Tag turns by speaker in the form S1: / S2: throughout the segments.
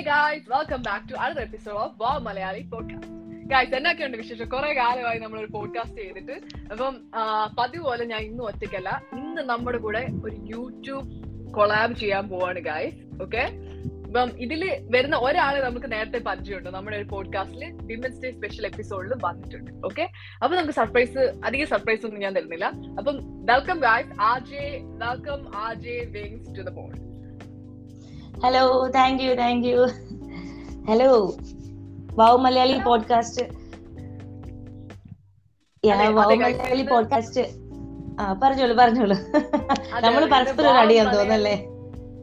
S1: Hey guys, welcome back to അടുത്ത episode of wow Malayali Podcast. Guys എന്നൊക്കെയുണ്ട് വിശേഷം? കുറെ കാലമായി നമ്മൾ ഒരു പോഡ്കാസ്റ്റ് ചെയ്തിട്ട്. അപ്പം പതിവ് പോലെ ഞാൻ ഇന്നും ഒറ്റയ്ക്കല്ല. ഇന്ന് നമ്മുടെ കൂടെ ഒരു യൂട്യൂബ് കൊളാബ് ചെയ്യാൻ പോവാണ് ഗായ്സ് ഓക്കെ അപ്പം ഇതിൽ വരുന്ന ഒരാളെ നമുക്ക് നേരത്തെ പരിചയമുണ്ട്. നമ്മുടെ ഒരു പോഡ്കാസ്റ്റിൽ വിമൻസ് ഡേ സ്പെഷ്യൽ എപ്പിസോഡിൽ വന്നിട്ടുണ്ട്. ഓക്കെ അപ്പൊ നമുക്ക് സർപ്രൈസ് അധികം സർപ്രൈസ് ഒന്നും ഞാൻ തരുന്നില്ല. അപ്പം welcome guys AJ welcome AJ wings to the pod
S2: hello thank you thank you hello wow Malayali podcast wow Malayali podcast ആ പറഞ്ഞോളൂ പറഞ്ഞോളൂ. നമ്മൾ പരസ്പരം
S1: ഒരു
S2: അടിയാന്ന് തോന്നല്ലേ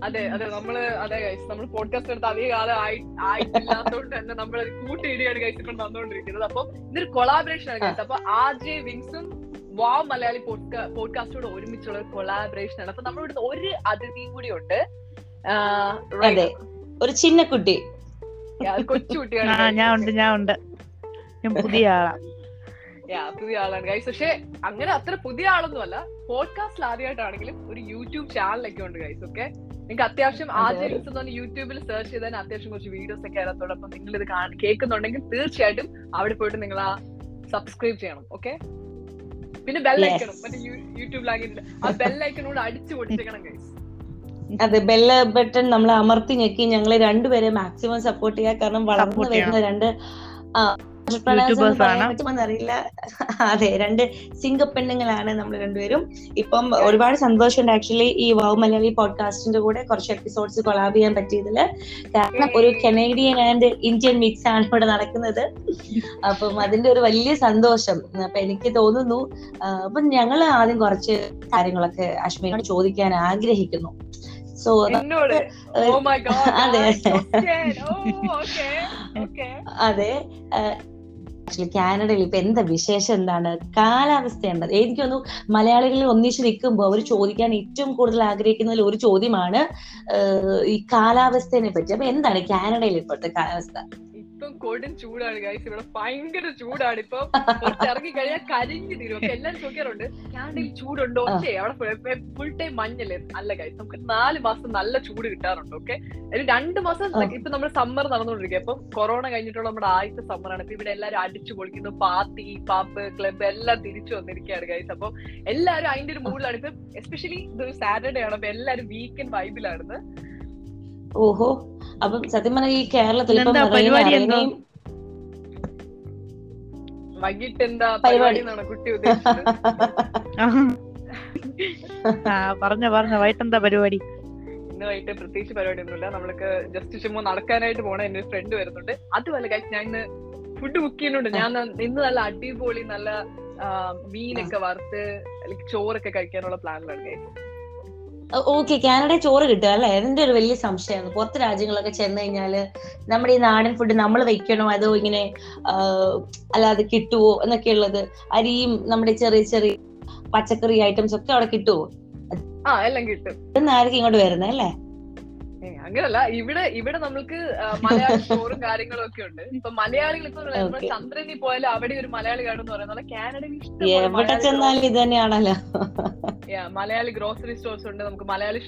S1: അതെ അതെ നമ്മൾ അതെ ഗൈസ് നമ്മൾ പോഡ്കാസ്റ്റ് എടുത്ത് അധിക കാലം ആയി ആയിട്ടില്ലാത്തതുകൊണ്ട് തന്നെ നമ്മൾ കൂട്ടിയിടിയാണ് ഗൈസ് ഇപ്പം തന്നുകൊണ്ടിരിക്കുന്നത് അപ്പൊ ഇതൊരു കൊളാബറേഷൻ ആണ് ഗൈസ് അപ്പൊ ആജെ വിങ്സും വാവ് മലയാളി പോഡ്കാസ്റ്റോട് ഒരുമിച്ചുള്ള ഒരു കൊളാബറേഷൻ ആണ്. അപ്പൊ നമ്മുടെ ഇവിടുത്തെ ഒരു അതിഥിയും കൂടി ഉണ്ട്.
S2: അതെ. ഒരു ചിന്ന കുട്ടി.
S3: ഞാൻ ഉണ്ട് ഞാൻ ഉണ്ട് ഞാൻ പുതിയ ആളാണ്
S1: Yeah, പുതിയ ആളാണ്. ഗൈസ് പക്ഷെ അങ്ങനെ അത്ര പുതിയ ആളൊന്നും അല്ല പോഡ്കാസ്റ്റിൽ ആദ്യമായിട്ടാണെങ്കിലും ഒരു യൂട്യൂബ് ചാനലൊക്കെ ഉണ്ട് ഗൈസ് ഓക്കെ നിങ്ങൾക്ക് അത്യാവശ്യം
S2: അതെ.
S1: ആദ്യം എന്ന് യൂട്യൂബിൽ സെർച്ച് ചെയ്താൽ അത്യാവശ്യം കുറച്ച് വീഡിയോസ് ഒക്കെ അതിനകത്തോടൊപ്പം നിങ്ങൾ ഇത് കേൾക്കുന്നുണ്ടെങ്കിൽ തീർച്ചയായിട്ടും അവിടെ പോയിട്ട് നിങ്ങൾ ആ സബ്സ്ക്രൈബ് ചെയ്യണം ഓക്കെ പിന്നെ. ബെല്ലൈക്കണം മറ്റേ യൂട്യൂബ് ലാംഗ്വേജിൽ ആ ബെല്ലൈക്കനോട് അടിച്ചു പൊട്ടിച്ചേക്കണം ഗൈസ്
S2: അതെ ബെല്ല ബട്ടൺ നമ്മൾ അമർത്തി ഞെക്കി ഞങ്ങളെ രണ്ടുപേരെ മാക്സിമം സപ്പോർട്ട് ചെയ്യാ കാരണം വളർന്നു വരുന്ന രണ്ട്. അറിയില്ല. അതെ രണ്ട് സിംഗ പെണ്ണുങ്ങളാണ് നമ്മൾ രണ്ടുപേരും. ഇപ്പം ഒരുപാട് സന്തോഷമുണ്ട്. ആക്ച്വലി ഈ വാവ് മലയാളി പോഡ്കാസ്റ്റിന്റെ കൂടെ കുറച്ച് എപ്പിസോഡ്സ് കൊളാബ് ചെയ്യാൻ പറ്റിയതിൽ. കാരണം ഒരു കനേഡിയൻ ആൻഡ് ഇന്ത്യൻ മിക്സ് ആണ് ഇവിടെ നടക്കുന്നത്. അപ്പം അതിന്റെ ഒരു വലിയ സന്തോഷം. അപ്പൊ എനിക്ക് തോന്നുന്നു അപ്പൊ ഞങ്ങൾ ആദ്യം കുറച്ച് കാര്യങ്ങളൊക്കെ അശ്മിനോട് ചോദിക്കാൻ ആഗ്രഹിക്കുന്നു. സോ
S1: ഗോഡ്
S2: അതെ.
S1: ഓക്കെ
S2: അതെ. ആക്ച്വലി കാനഡയിൽ ഇപ്പൊ എന്താ വിശേഷം? എന്താണ്? കാലാവസ്ഥ ഉണ്ടത് എനിക്ക് തോന്നുന്നു മലയാളികളിൽ ഒന്നിച്ച് നിൽക്കുമ്പോൾ അവർ ചോദിക്കാൻ ഏറ്റവും കൂടുതൽ ആഗ്രഹിക്കുന്നതിൽ ഒരു ചോദ്യമാണ് ഈ കാലാവസ്ഥയെ പറ്റി. അപ്പൊ എന്താണ് കാനഡയിൽ ഇപ്പോഴത്തെ കാലാവസ്ഥ?
S1: ഇപ്പം കൊടും ചൂടാണ് ഗൈസ് ഇവിടെ ഭയങ്കര ചൂടാണ്. ഇപ്പൊ ഇറങ്ങി കഴിഞ്ഞാൽ കരിഞ്ഞു തീരും. ഒക്കെ എല്ലാരും ചോദിക്കാറുണ്ട് കാനഡയിൽ ചൂടുണ്ടോ? ഓക്കെ അവിടെ ഫുൾ ടൈം മഞ്ഞല്ലേ? അല്ല ഗൈസ് നമുക്ക് നാല് മാസം നല്ല ചൂട് കിട്ടാറുണ്ട് ഓക്കെ അതിൽ രണ്ട് മാസം. ഇപ്പൊ നമ്മൾ സമ്മർ നടന്നുകൊണ്ടിരിക്കുക. ഇപ്പൊ കൊറോണ കഴിഞ്ഞിട്ടുള്ള നമ്മുടെ ആദ്യത്തെ സമ്മറാണ് ഇപ്പൊ ഇവിടെ എല്ലാരും അടിച്ചു പൊളിക്കുന്നു. പാർട്ടി പാപ്പ് ക്ലബ് എല്ലാം തിരിച്ചു വന്നിരിക്കുകയാണ് ഗൈസ് അപ്പൊ എല്ലാരും അതിന്റെ ഒരു മൂഡിലാണ് ഇപ്പൊ എസ്പെഷ്യലി ഇതൊരു സാറ്റർഡേ ആണ്. അപ്പൊ എല്ലാരും വീക്കെൻഡ് വൈബിലാണ്
S2: ഓഹോ. അപ്പം സത്യം പറഞ്ഞ ഈ കേരളത്തിൽ
S3: പരിപാടി?
S1: വൈകിട്ട് എന്താ
S3: പറഞ്ഞ പറഞ്ഞ. വൈകിട്ടെന്താ പരിപാടി?
S1: ഇന്ന് വൈകിട്ട് പ്രത്യേകിച്ച് പരിപാടി ഒന്നുമില്ല നമ്മൾക്ക് ജസ്റ്റ് ചുമ്മാ നടക്കാനായിട്ട് പോണ. എന്റെ ഫ്രണ്ട് വരുന്നുണ്ട്. അത് വല്ല കാര്യം ഞാൻ ഇന്ന് ഫുഡ് ബുക്ക് ചെയ്യുന്നുണ്ട്. ഞാൻ ഇന്ന് നല്ല അടിപൊളി നല്ല മീനൊക്കെ വറുത്ത് ചോറൊക്കെ കഴിക്കാനുള്ള പ്ലാനിലാണ് guys.
S2: ഓക്കെ കാനഡ ചോറ് കിട്ടുക അല്ലെ? എന്റെ ഒരു വലിയ സംശയമാണ്. പുറത്ത് രാജ്യങ്ങളൊക്കെ ചെന്ന് കഴിഞ്ഞാൽ നമ്മുടെ ഈ നാടൻ ഫുഡ് നമ്മൾ വെക്കണോ? അതോ ഇങ്ങനെ അല്ലാതെ കിട്ടുവോ? എന്നൊക്കെ ഉള്ളത്. അരിയും നമ്മുടെ ചെറിയ ചെറിയ പച്ചക്കറി ഐറ്റംസ് ഒക്കെ അവിടെ കിട്ടുവോ?
S1: ആ എല്ലാം കിട്ടും.
S2: ഇന്നായിരിക്കും ഇങ്ങോട്ട് വരുന്നത് അല്ലേ?
S1: അങ്ങനല്ല. ഇവിടെ ഇവിടെ നമ്മൾക്ക് മലയാളി ഷോറും സ്റ്റോറും കാര്യങ്ങളും ഒക്കെ ഉണ്ട്. ഇപ്പൊ മലയാളികൾ ഇപ്പൊ നമ്മൾ. ചന്ദ്രനിൽ പോയാലും അവിടെ ഒരു മലയാളി കാണും പറയുന്നത് കാനഡയിൽ ഇഷ്ടം
S2: ചെന്നാലും ഇത് തന്നെയാണല്ലോ
S1: മലയാളി ഗ്രോസറി സ്റ്റോഴ്സ് ഉണ്ട്. നമുക്ക് മലയാളി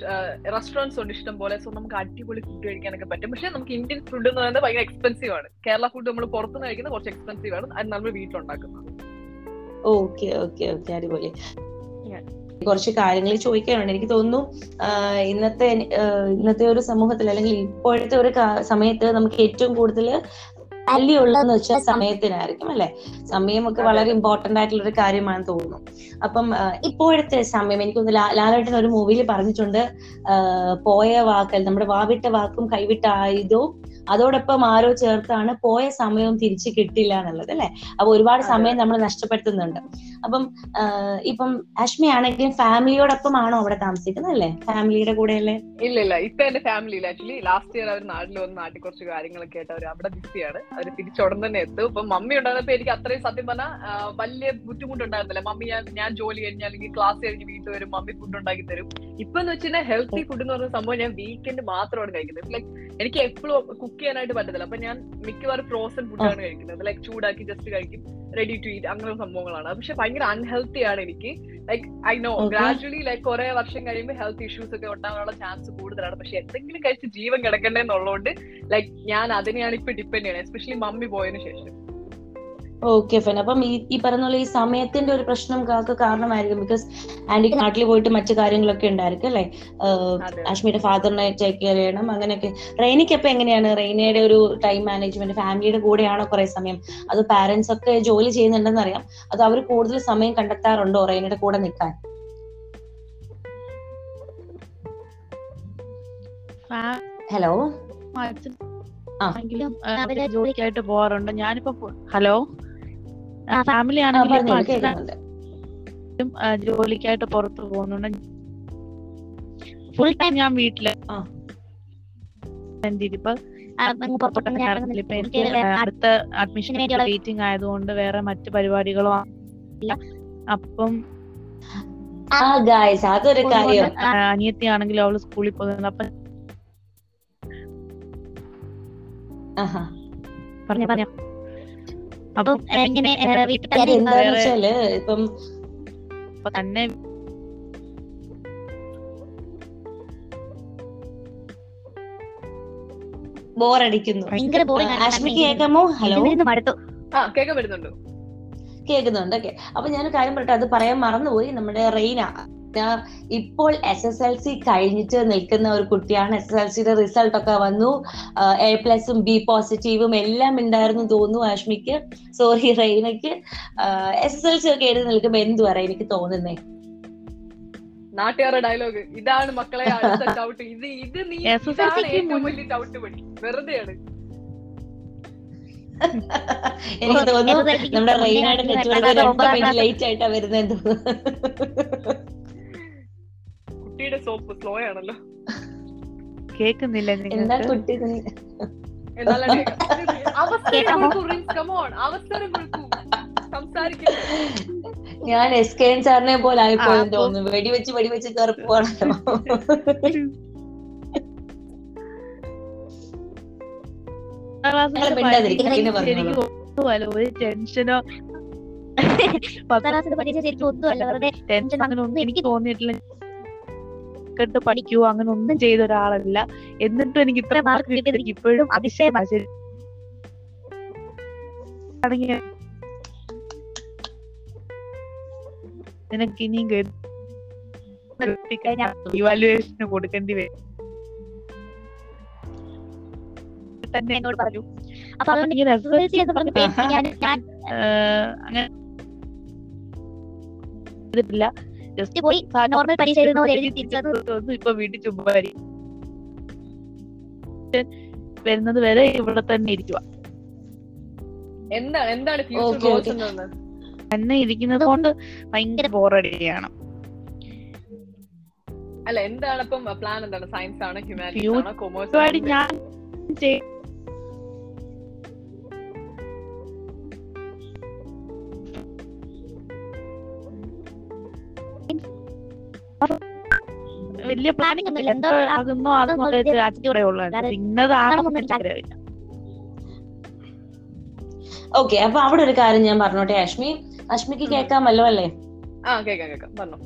S1: റെസ്റ്റോറന്റ്സ് ഉണ്ട് ഇഷ്ടം പോലെ. സോ നമുക്ക് അടിപൊളി ഫുഡ് കഴിക്കാനൊക്കെ പറ്റും. പക്ഷെ നമുക്ക് ഇന്ത്യൻ ഫുഡ് എന്ന് പറയുന്നത് ഭയങ്കര എക്സ്പെൻസീവ് ആണ്. കേരള ഫുഡ് നമ്മൾ പുറത്തുനിന്ന് കഴിക്കുന്നത് കുറച്ച് എക്സ്പെൻസീവ് ആണ്. അത് നമ്മൾ വീട്ടിലുണ്ടാക്കുന്നത്.
S2: ഓക്കെ ഓക്കെ ഓക്കെ അടിപൊളി. കുറച്ച് കാര്യങ്ങൾ ചോദിക്കാനുണ്ട്. എനിക്ക് തോന്നുന്നു ഇന്നത്തെ ഇന്നത്തെ ഒരു സമൂഹത്തിൽ അല്ലെങ്കിൽ ഇപ്പോഴത്തെ ഒരു സമയത്ത് നമുക്ക് ഏറ്റവും കൂടുതൽ വാല്യൂ ഉള്ളതെന്ന് വെച്ചാൽ സമയത്തിനായിരിക്കും അല്ലെ? സമയമൊക്കെ. വളരെ ഇമ്പോർട്ടന്റ് ആയിട്ടുള്ള ഒരു കാര്യമാണെന്ന് തോന്നുന്നു. അപ്പം ഇപ്പോഴത്തെ സമയം എനിക്ക് തോന്നുന്നു ലാ- ലാലേട്ടൻ ഒരു മൂവിയിൽ പറഞ്ഞിട്ടുണ്ട് പോയ വാക്കൽ നമ്മുടെ വാവിട്ട വാക്കും കൈവിട്ട ആയുധവും അതോടൊപ്പം ആരോ ചേർത്താണ് പോയ സമയവും തിരിച്ചു കിട്ടില്ല എന്നുള്ളത് അല്ലെ? അപ്പൊ ഒരുപാട് സമയം നമ്മൾ നഷ്ടപ്പെടുത്തുന്നുണ്ട്. അപ്പം ഇപ്പം അശ്മി ആണെങ്കിലും ഫാമിലിയോടൊപ്പം ആണോ അവിടെ താമസിക്കുന്നത് അല്ലേ? ഫാമിലിയുടെ കൂടെ അല്ലേ
S1: ഇല്ല ഇല്ല ഇപ്പൊ എന്റെ ഫാമിലിയിൽ ആക്ച്വലി ലാസ്റ്റ് ഇയർ അവർ നാട്ടിൽ വന്ന് നാട്ടിൽ കുറച്ച് കാര്യങ്ങളൊക്കെ ആയിട്ട് അവർ അവിടെ ബിസിയാണ്. അവർ തിരിച്ചുടൻ തന്നെ എത്തും. ഇപ്പൊ മമ്മി ഉണ്ടായിരുന്നപ്പോ എനിക്ക് അത്രയും സത്യം പറഞ്ഞാൽ വലിയ ബുദ്ധിമുട്ടുണ്ടായിരുന്നില്ല. മമ്മി ഞാൻ ഞാൻ ജോലി കഴിഞ്ഞ അല്ലെങ്കിൽ ക്ലാസ് കഴിഞ്ഞ് വീട്ടിൽ വരും മമ്മി ഫുഡ് ഉണ്ടാക്കി തരും. ഇപ്പൊ എന്ന് വെച്ചാൽ ഹെൽത്തി ഫുഡ് എന്ന് പറഞ്ഞ സംഭവം ഞാൻ വീക്കെൻഡ് മാത്രമാണ് കഴിക്കുന്നത്. ലൈക്ക് എനിക്ക് എപ്പോഴും കുക്ക് ചെയ്യാനായിട്ട് പറ്റത്തില്ല. അപ്പൊ ഞാൻ മിക്കവാറും ഫ്രോസൺ ഫുഡാണ് കഴിക്കുന്നത്. ലൈക്ക് ചൂടാക്കി ജസ്റ്റ് കഴിക്കും. റെഡി ടു ഈറ്റ് അങ്ങനെ സംഭവങ്ങളാണ്. പക്ഷെ ഭയങ്കര അൺഹെൽത്തി ആണ് എനിക്ക്. Like I know. Gradually like കുറെ വർഷം കഴിയുമ്പോൾ ഹെൽത്ത് ഇഷ്യൂസ് ഒക്കെ ഉണ്ടാകാനുള്ള ചാൻസ് കൂടുതലാണ്. പക്ഷെ എന്തെങ്കിലും കഴിച്ച് ജീവൻ കിടക്കണ്ടെന്നുള്ളതുകൊണ്ട് ലൈക്ക് ഞാൻ അതിനെയാണ് ഇപ്പൊ ഡിപ്പെൻഡ് ചെയ്യണത് എസ്പെഷ്യലി മമ്മി പോയതിനു ശേഷം.
S2: ഓക്കെ ഫൈൻ അപ്പം ഈ ഈ പറഞ്ഞ പോലെ ഈ സമയത്തിന്റെ ഒരു പ്രശ്നം കാക്ക് കാരണമായിരിക്കും. ബിക്കോസ് ആന്റിക്ക് നാട്ടിൽ പോയിട്ട് മറ്റു കാര്യങ്ങളൊക്കെ ഉണ്ടായിരിക്കും അല്ലെ? അശ്മിയുടെ ഫാദറിനെ ടേക്ക് കെയർ ചെയ്യണം. അങ്ങനെയൊക്കെ. റെയിനിക്ക് അപ്പൊ എങ്ങനെയാണ്? റെയിനയുടെ ഒരു ടൈം മാനേജ്മെന്റ് ഫാമിലിയുടെ കൂടെയാണോ കുറെ സമയം? അത് പാരന്റ്സ് ഒക്കെ ജോലി ചെയ്യുന്നുണ്ടെന്ന് അറിയാം. അത് അവർ കൂടുതൽ സമയം കണ്ടെത്താറുണ്ടോ റെയിനയുടെ കൂടെ നിൽക്കാൻ? ഹലോ.
S3: അവർ ജോലിക്കായിട്ട് പോവാറുണ്ട്. ഞാനിപ്പോ ഹലോ ഫാമിലി ആണെങ്കിലും ജോലിക്കായിട്ട് പുറത്ത് പോകുന്നുണ്ട്. ഫുൾ ടൈം ഞാൻ വീട്ടിൽ
S2: ആ.
S3: ഇപ്പൊ പുറത്തോട്ടൊന്നും ഇറങ്ങുന്നില്ല ഇപ്പൊ എനിക്ക് അടുത്ത അഡ്മിഷൻ വെയിറ്റിംഗ് ആയതുകൊണ്ട് വേറെ മറ്റു പരിപാടികളോ ഇല്ല. അപ്പം
S2: ആ ഗായ്സ് അതൊരു കാര്യം.
S3: ആ, അനിയത്തി ആണെങ്കിലും അവൾ സ്കൂളിൽ പോകുന്നത് അപ്പൊ പറഞ്ഞ പറഞ്ഞ. അപ്പം വീട്ടിൽ
S2: ഇപ്പം
S3: തന്നെ
S2: ബോറടിക്കുന്നു. കേൾക്കാമോ ഹലോ?
S1: കേൾക്കാൻ
S2: കേൾക്കുന്നുണ്ട് ഓക്കെ. അപ്പൊ ഞാൻ കാര്യം പറയട്ടെ അത് പറയാൻ മറന്നുപോയി നമ്മുടെ റെയ്ന. ഇപ്പോൾ എസ് എസ് എൽ സി കഴിഞ്ഞിട്ട് നിൽക്കുന്ന ഒരു കുട്ടിയാണ് എസ് എസ് എൽ സിയുടെ റിസൾട്ട് ഒക്കെ വന്നു. എ പ്ലസും ബി പോസിറ്റീവും എല്ലാം ഉണ്ടായിരുന്നു തോന്നുന്നു ആഷ്മിക്ക്. സോറി റൈനയ്ക്ക് എസ് എസ് എൽ സി ഒക്കെ എഴുതി നിൽക്കുമ്പോ എന്തുവാ എനിക്ക് തോന്നുന്നേ?
S1: നാട്ടുകാരുടെ ഡയലോഗ് ഇതാണ് മക്കളെ ഡൗട്ട് ഇത് ഇത് നീ ഏറ്റവും വലിയ ഡൗട്ട് പണി. വെറുതെയാണ്.
S2: എനിക്ക് തോന്നുന്നു നമ്മുടെ
S4: റെയിനായിട്ട്
S2: നെറ്റ്വർക്ക് രണ്ട് മിനിറ്റ് ലേറ്റ് ആയിട്ടാ വരുന്നത്
S1: കുട്ടിയുടെ സോപ്പ് സ്ലോ ആണല്ലോ
S3: കേക്കുന്നില്ല
S2: എന്താ കുട്ടി ഞാൻ എസ് കെ എൻ സാറിനെ പോലെ ആയിപ്പോയെന്ന് തോന്നുന്നു. വെടിവെച്ച് വെടിവെച്ച് കയറി.
S3: ഒരു ടെൻഷനോ
S4: പത്താം ക്ലാസ്സിൽ പഠിച്ച ശരിക്കും ഒന്നുമല്ല വെറുതെ
S3: ടെൻഷൻ അങ്ങനെ ഒന്നും എനിക്ക് തോന്നിയിട്ടില്ല. കേട്ട് പഠിക്കുവോ? അങ്ങനെ ഒന്നും ചെയ്ത ഒരാളല്ല. എന്നിട്ടും എനിക്ക് ഇത്ര മാർക്ക്
S4: കിട്ടിയത്
S3: എനിക്ക് ഇപ്പോഴും അതിശയമാണ് ആണെങ്കിൽ നിനക്ക് ഇനിയും ഇവാലുവേഷന് കൊടുക്കേണ്ടി വരും. തന്നെ
S4: എന്നോട് പറഞ്ഞു. അപ്പൊ അതുകൊണ്ട്
S3: ഇങ്ങനെ
S4: SSLC എന്ന് പറഞ്ഞപ്പോ
S2: ആഹാ.
S4: ഞാൻ
S3: അങ്ങനെ ചെയ്തിട്ടില്ല ജസ്റ്റ്
S4: പോയി നോർമൽ പരീക്ഷ എഴുതുന്ന പോലെ എഴുതി തിരിച്ചത്
S3: ഇപ്പൊ വീട്ടിൽ ചുമ്മാരി വരുന്നത് വരെ ഇവിടെ തന്നെ ഇരിക്കുക തന്നെ ഇരിക്കുന്നത് കൊണ്ട് ഭയങ്കര ബോറടിയാണ്
S1: അല്ല എന്താണ് ഇപ്പം പ്ലാൻ എന്താണ്? സയൻസ് ആണ് ഹ്യൂമാനിറ്റീസ്
S3: Future
S1: ആണോ കൊമേഴ്സ്
S3: ഞാൻ വലിയ പ്ലാനിങ് ഒന്നുമില്ല എന്തോ ആകുന്നോ അതൊന്നും അച്ഛൻ ഉള്ളൂ. ഇന്നതാണെന്നൊന്നും എനിക്കറിയില്ല
S2: ഓക്കെ അപ്പൊ അവിടെ ഒരു കാര്യം ഞാൻ പറഞ്ഞോട്ടെ അശ്മി? അശ്മിക്ക് കേൾക്കാമല്ലോ അല്ലേ?
S1: ആ കേക്കാം കേക്കാം പറഞ്ഞോ.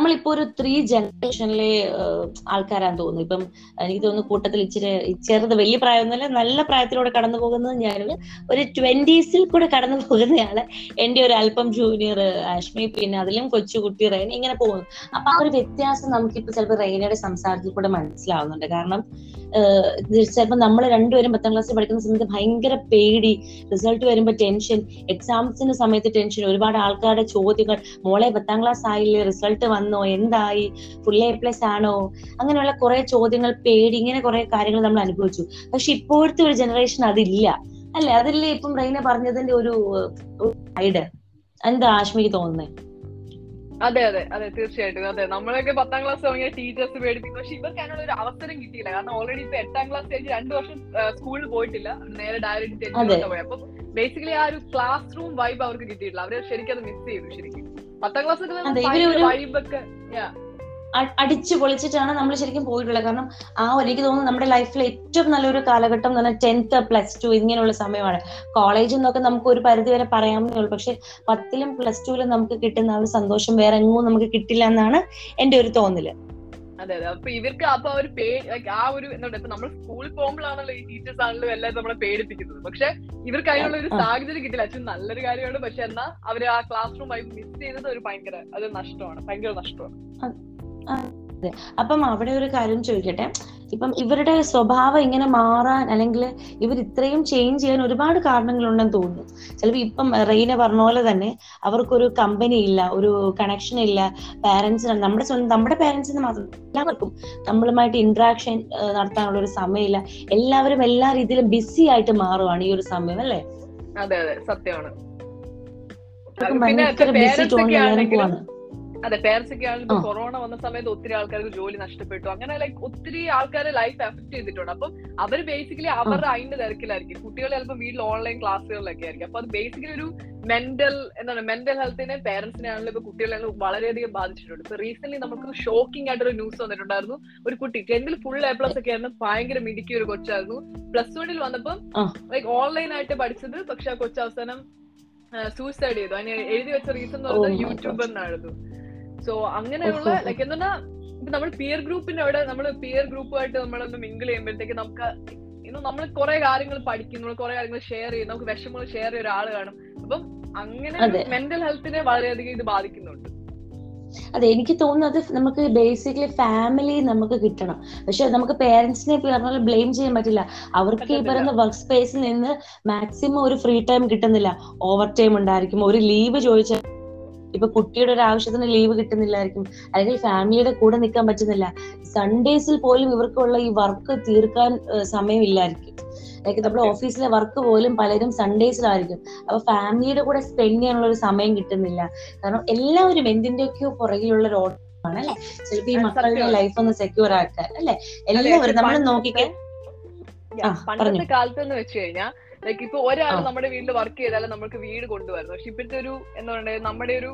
S2: നമ്മളിപ്പോ ഒരു ത്രീ ജനറേഷനിലെ ആൾക്കാരാന്ന് തോന്നുന്നു. ഇപ്പം എനിക്ക് തോന്നുന്നു കൂട്ടത്തിൽ ഇച്ചിരി ചെറുത് വലിയ പ്രായമൊന്നുമല്ല നല്ല പ്രായത്തിലൂടെ കടന്നു പോകുന്നത് ഞാൻ ഒരു ട്വന്റീസിൽ കൂടെ കടന്നു പോകുന്നയാൾ എന്റെ ഒരു അല്പം ജൂനിയർ ആഷ്മി പിന്നെ അതിലും കൊച്ചുകുട്ടി റെയിൻ ഇങ്ങനെ പോകുന്നു. അപ്പൊ ആ ഒരു വ്യത്യാസം നമുക്കിപ്പോ ചിലപ്പോൾ റെയിനയുടെ സംസാരത്തിൽ കൂടെ മനസ്സിലാവുന്നുണ്ട്. കാരണം ചിലപ്പോൾ നമ്മൾ രണ്ടുപേരും പത്താം ക്ലാസ്സിൽ പഠിക്കുന്ന സമയത്ത് ഭയങ്കര പേടി. റിസൾട്ട് വരുമ്പോൾ ടെൻഷൻ എക്സാംസിന്റെ സമയത്ത് ടെൻഷൻ ഒരുപാട് ആൾക്കാരുടെ ചോദ്യങ്ങൾ മോളെ പത്താം ക്ലാസ് ആയില്ലേ റിസൾട്ട് എന്തായി? ഫുൾ എ പ്ലസ് ആണോ? അങ്ങനെയുള്ള കുറെ ചോദ്യങ്ങൾ പേടി ഇങ്ങനെ കുറെ കാര്യങ്ങൾ നമ്മൾ അനുഭവിച്ചു. പക്ഷെ ഇപ്പോഴത്തെ ഒരു ജനറേഷൻ അതില്ല. അല്ലെ? അതല്ലേ ഇപ്പം റൈന പറഞ്ഞതിന്റെ ഒരു ഐഡ് എന്താ ആശ്മിക്ക് തോന്നുന്നത്
S1: അതെ അതെ അതെ തീർച്ചയായിട്ടും. അതെ നമ്മളൊക്കെ പത്താം ക്ലാസ് തുടങ്ങിയ ടീച്ചേഴ്സ് പേടിപ്പിക്കും. പക്ഷെ ഇവർക്ക് അതിനുള്ള ഒരു അവസരം കിട്ടിയില്ല. കാരണം ഓൾറെഡി ഇപ്പൊ എട്ടാം ക്ലാസ് കഴിഞ്ഞ് രണ്ടു വർഷം സ്കൂളിൽ പോയിട്ടില്ല. നേരെ ഡയറക്റ്റ് പോയി. അപ്പൊ ബേസിക്കലി ആ ഒരു ക്ലാസ് റൂം വൈബ് അവർക്ക് കിട്ടിയിട്ടില്ല. അവർ ശരിക്കും അത് മിസ് ചെയ്തു ശരിക്കും. പത്താം ക്ലാസ്
S2: അടിച്ചു പൊളിച്ചിട്ടാണ് നമ്മൾ ശരിക്കും പോയിട്ടുള്ളത്. കാരണം ആ എനിക്ക് തോന്നുന്നു നമ്മുടെ ലൈഫിൽ ഏറ്റവും നല്ലൊരു കാലഘട്ടം എന്ന് പറഞ്ഞാൽ ടെൻത്ത് പ്ലസ് ടു ഇങ്ങനെയുള്ള സമയമാണ്. കോളേജിൽ നിന്നൊക്കെ നമുക്ക് ഒരു പരിധി വരെ പറയാമെന്നേ ഉള്ളൂ. പക്ഷെ പത്തിലും പ്ലസ് ടുവിലും നമുക്ക് കിട്ടുന്ന ആ ഒരു സന്തോഷം വേറെ എങ്ങും നമുക്ക് കിട്ടില്ല എന്നാണ് എന്റെ ഒരു തോന്നൽ.
S1: അതെ അതെ. അപ്പൊ ഇവർക്ക് അപ്പൊ ആ ഒരു പേ ആ ഒരു എന്താ ഇപ്പൊ നമ്മൾ സ്കൂളിൽ പോകുമ്പോഴാണല്ലോ ഈ ടീച്ചേഴ്സ് ആണല്ലോ എല്ലാവരും നമ്മളെ പേടിപ്പിക്കുന്നത്. പക്ഷെ ഇവർക്ക് അതിനുള്ള ഒരു സാഹചര്യം കിട്ടില്ല. അച്ഛൻ നല്ലൊരു കാര്യമാണ്. പക്ഷെ എന്നാ അവർ ആ ക്ലാസ് റൂം ആയി മിസ് ചെയ്തത് ഒരു ഭയങ്കര അത് നഷ്ടമാണ്. ഭയങ്കര നഷ്ടമാണ്.
S2: അപ്പം അവിടെ ഒരു കാര്യം ചോദിക്കട്ടെ? ഇപ്പം ഇവരുടെ സ്വഭാവം ഇങ്ങനെ മാറാൻ അല്ലെങ്കിൽ ഇവർ ഇത്രയും ചേഞ്ച് ചെയ്യാൻ ഒരുപാട് കാരണങ്ങളുണ്ടെന്ന് തോന്നുന്നു. ചിലപ്പോൾ ഇപ്പം റെയിന പറഞ്ഞ പോലെ തന്നെ അവർക്കൊരു കമ്പനി ഇല്ല ഒരു കണക്ഷൻ ഇല്ല പാരന്റ്സിന് നമ്മുടെ സ്വന്തം നമ്മുടെ പാരന്റ്സിന് മാത്രം എല്ലാവർക്കും നമ്മളുമായിട്ട് ഇന്ററാക്ഷൻ നടത്താനുള്ള ഒരു സമയമില്ല. എല്ലാവരും എല്ലാ രീതിയിലും ബിസി ആയിട്ട് മാറുവാണ് ഈ ഒരു സമയം അല്ലേ?
S1: അതെ അതെ. സത്യമാണ്.
S2: ഭയങ്കര ബിസി ടോണിൽ
S1: അതെ പേരൻസ് ഒക്കെ ആണെങ്കിലും കൊറോണ വന്ന സമയത്ത് ഒത്തിരി ആൾക്കാർക്ക് ജോലി നഷ്ടപ്പെട്ടു. അങ്ങനെ ലൈക്ക് ഒത്തിരി ആൾക്കാരെ ലൈഫ് എഫക്ട് ചെയ്തിട്ടുണ്ട്. അപ്പം അവർ ബേസിക്കലി അവരുടെ അതിന്റെ തിരക്കിലായിരിക്കും. കുട്ടികൾ ചിലപ്പോൾ വീട്ടിൽ ഓൺലൈൻ ക്ലാസ്സുകളിലൊക്കെ ആയിരിക്കും. അപ്പൊ അത് ബേസിക്കലി ഒരു മെന്റൽ എന്താണ് മെന്റൽ ഹെൽത്തിനെ പേരൻസിനെ ആണെങ്കിലും ഇപ്പൊ കുട്ടികളെ വളരെയധികം ബാധിച്ചിട്ടുണ്ട്. ഇപ്പൊ റീസെന്റ് നമുക്ക് ഷോക്കിംഗ് ആയിട്ടൊരു ന്യൂസ് വന്നിട്ടുണ്ടായിരുന്നു. ഒരു കുട്ടി ടെൻത്തിൽ ഫുൾ എ പ്ലസ് ഒക്കെ ആയിരുന്നു. ഭയങ്കര മിടുക്കിയ ഒരു കൊച്ചായിരുന്നു. പ്ലസ് വണ്ണിൽ വന്നപ്പം
S2: ആ.
S1: ലൈക്ക് ഓൺലൈൻ ആയിട്ട് പഠിച്ചത്. പക്ഷെ ആ കൊച്ചു അവസാനം സൂസൈഡ് ചെയ്തു. അതിന് എഴുതി വെച്ച റീസൺ എന്ന്
S2: Oh
S1: പറയുന്നത് യൂട്യൂബ് എന്നായിരുന്നു. സോ അങ്ങനെയുള്ള ലൈക്ക് എന്ന് പറഞ്ഞാൽ ഇപ്പൊ നമ്മൾ പിയർ ഗ്രൂപ്പിന്റെ അവിടെ നമ്മൾ പിയർ ഗ്രൂപ്പുമായിട്ട് നമ്മളൊന്ന് മിങ്കിൾ ചെയ്യുമ്പോഴത്തേക്ക് നമുക്ക് ഇന്ന് നമ്മൾ കുറെ കാര്യങ്ങൾ പഠിക്കും നമ്മൾ കുറെ കാര്യങ്ങൾ ഷെയർ ചെയ്യും നമുക്ക് വിഷമങ്ങൾ ഷെയർ ചെയ്യുന്ന ഒരാൾ കാണും. അപ്പം അങ്ങനെ മെന്റൽ ഹെൽത്തിനെ വളരെയധികം ഇത് ബാധിക്കുന്നുണ്ട്.
S2: അതെ എനിക്ക് തോന്നുന്നത് നമുക്ക് ബേസിക്കലി ഫാമിലി നമുക്ക് കിട്ടണം. പക്ഷെ നമുക്ക് പേരൻസിനെ പറഞ്ഞാൽ ബ്ലെയിം ചെയ്യാൻ പറ്റില്ല. അവർക്ക് ഈ പറയുന്ന വർക്ക് സ്പേസിൽ നിന്ന് മാക്സിമം ഒരു ഫ്രീ ടൈം കിട്ടുന്നില്ല. ഓവർ ടൈം ഉണ്ടായിരിക്കും ഒരു ലീവ് ചോദിച്ചാൽ ഇപ്പൊ കുട്ടിയുടെ ഒരു ആവശ്യത്തിന് ലീവ് കിട്ടുന്നില്ലായിരിക്കും. അല്ലെങ്കിൽ ഫാമിലിയുടെ കൂടെ നിൽക്കാൻ പറ്റുന്നില്ല. സൺഡേസിൽ പോലും ഇവർക്കുള്ള ഈ വർക്ക് തീർക്കാൻ സമയമില്ലായിരിക്കും. ലൈക്ക് നമ്മുടെ ഓഫീസിലെ വർക്ക് പോലും പലരും സൺഡേസിലായിരിക്കും അപ്പൊ ഫാമിലിയുടെ കൂടെ സ്പെൻഡ് ചെയ്യാനുള്ള ഒരു സമയം കിട്ടുന്നില്ല. കാരണം എല്ലാവരും എന്തിന്റെയൊക്കെയോ പുറകിലുള്ള ഒരു ഓട്ടമാണ് അല്ലെ? ചിലപ്പോ ഈ മക്കളുടെ ലൈഫ് ഒന്ന് സെക്യൂർ ആക്കാൻ അല്ലെ? എല്ലാവരും നമ്മൾ നോക്കിക്കാൻ
S1: പണ്ടത്തെ കാലത്ത് എന്ന് വെച്ച് കഴിഞ്ഞാൽ ലൈക്ക് ഇപ്പൊ ഒരാൾ. നമ്മുടെ വീട്ടിൽ വർക്ക് ചെയ്താലും നമുക്ക് വീട് കൊണ്ടുവരുന്നു. പക്ഷെ ഇപ്പോഴത്തെ ഒരു എന്താ പറയുക നമ്മുടെ ഒരു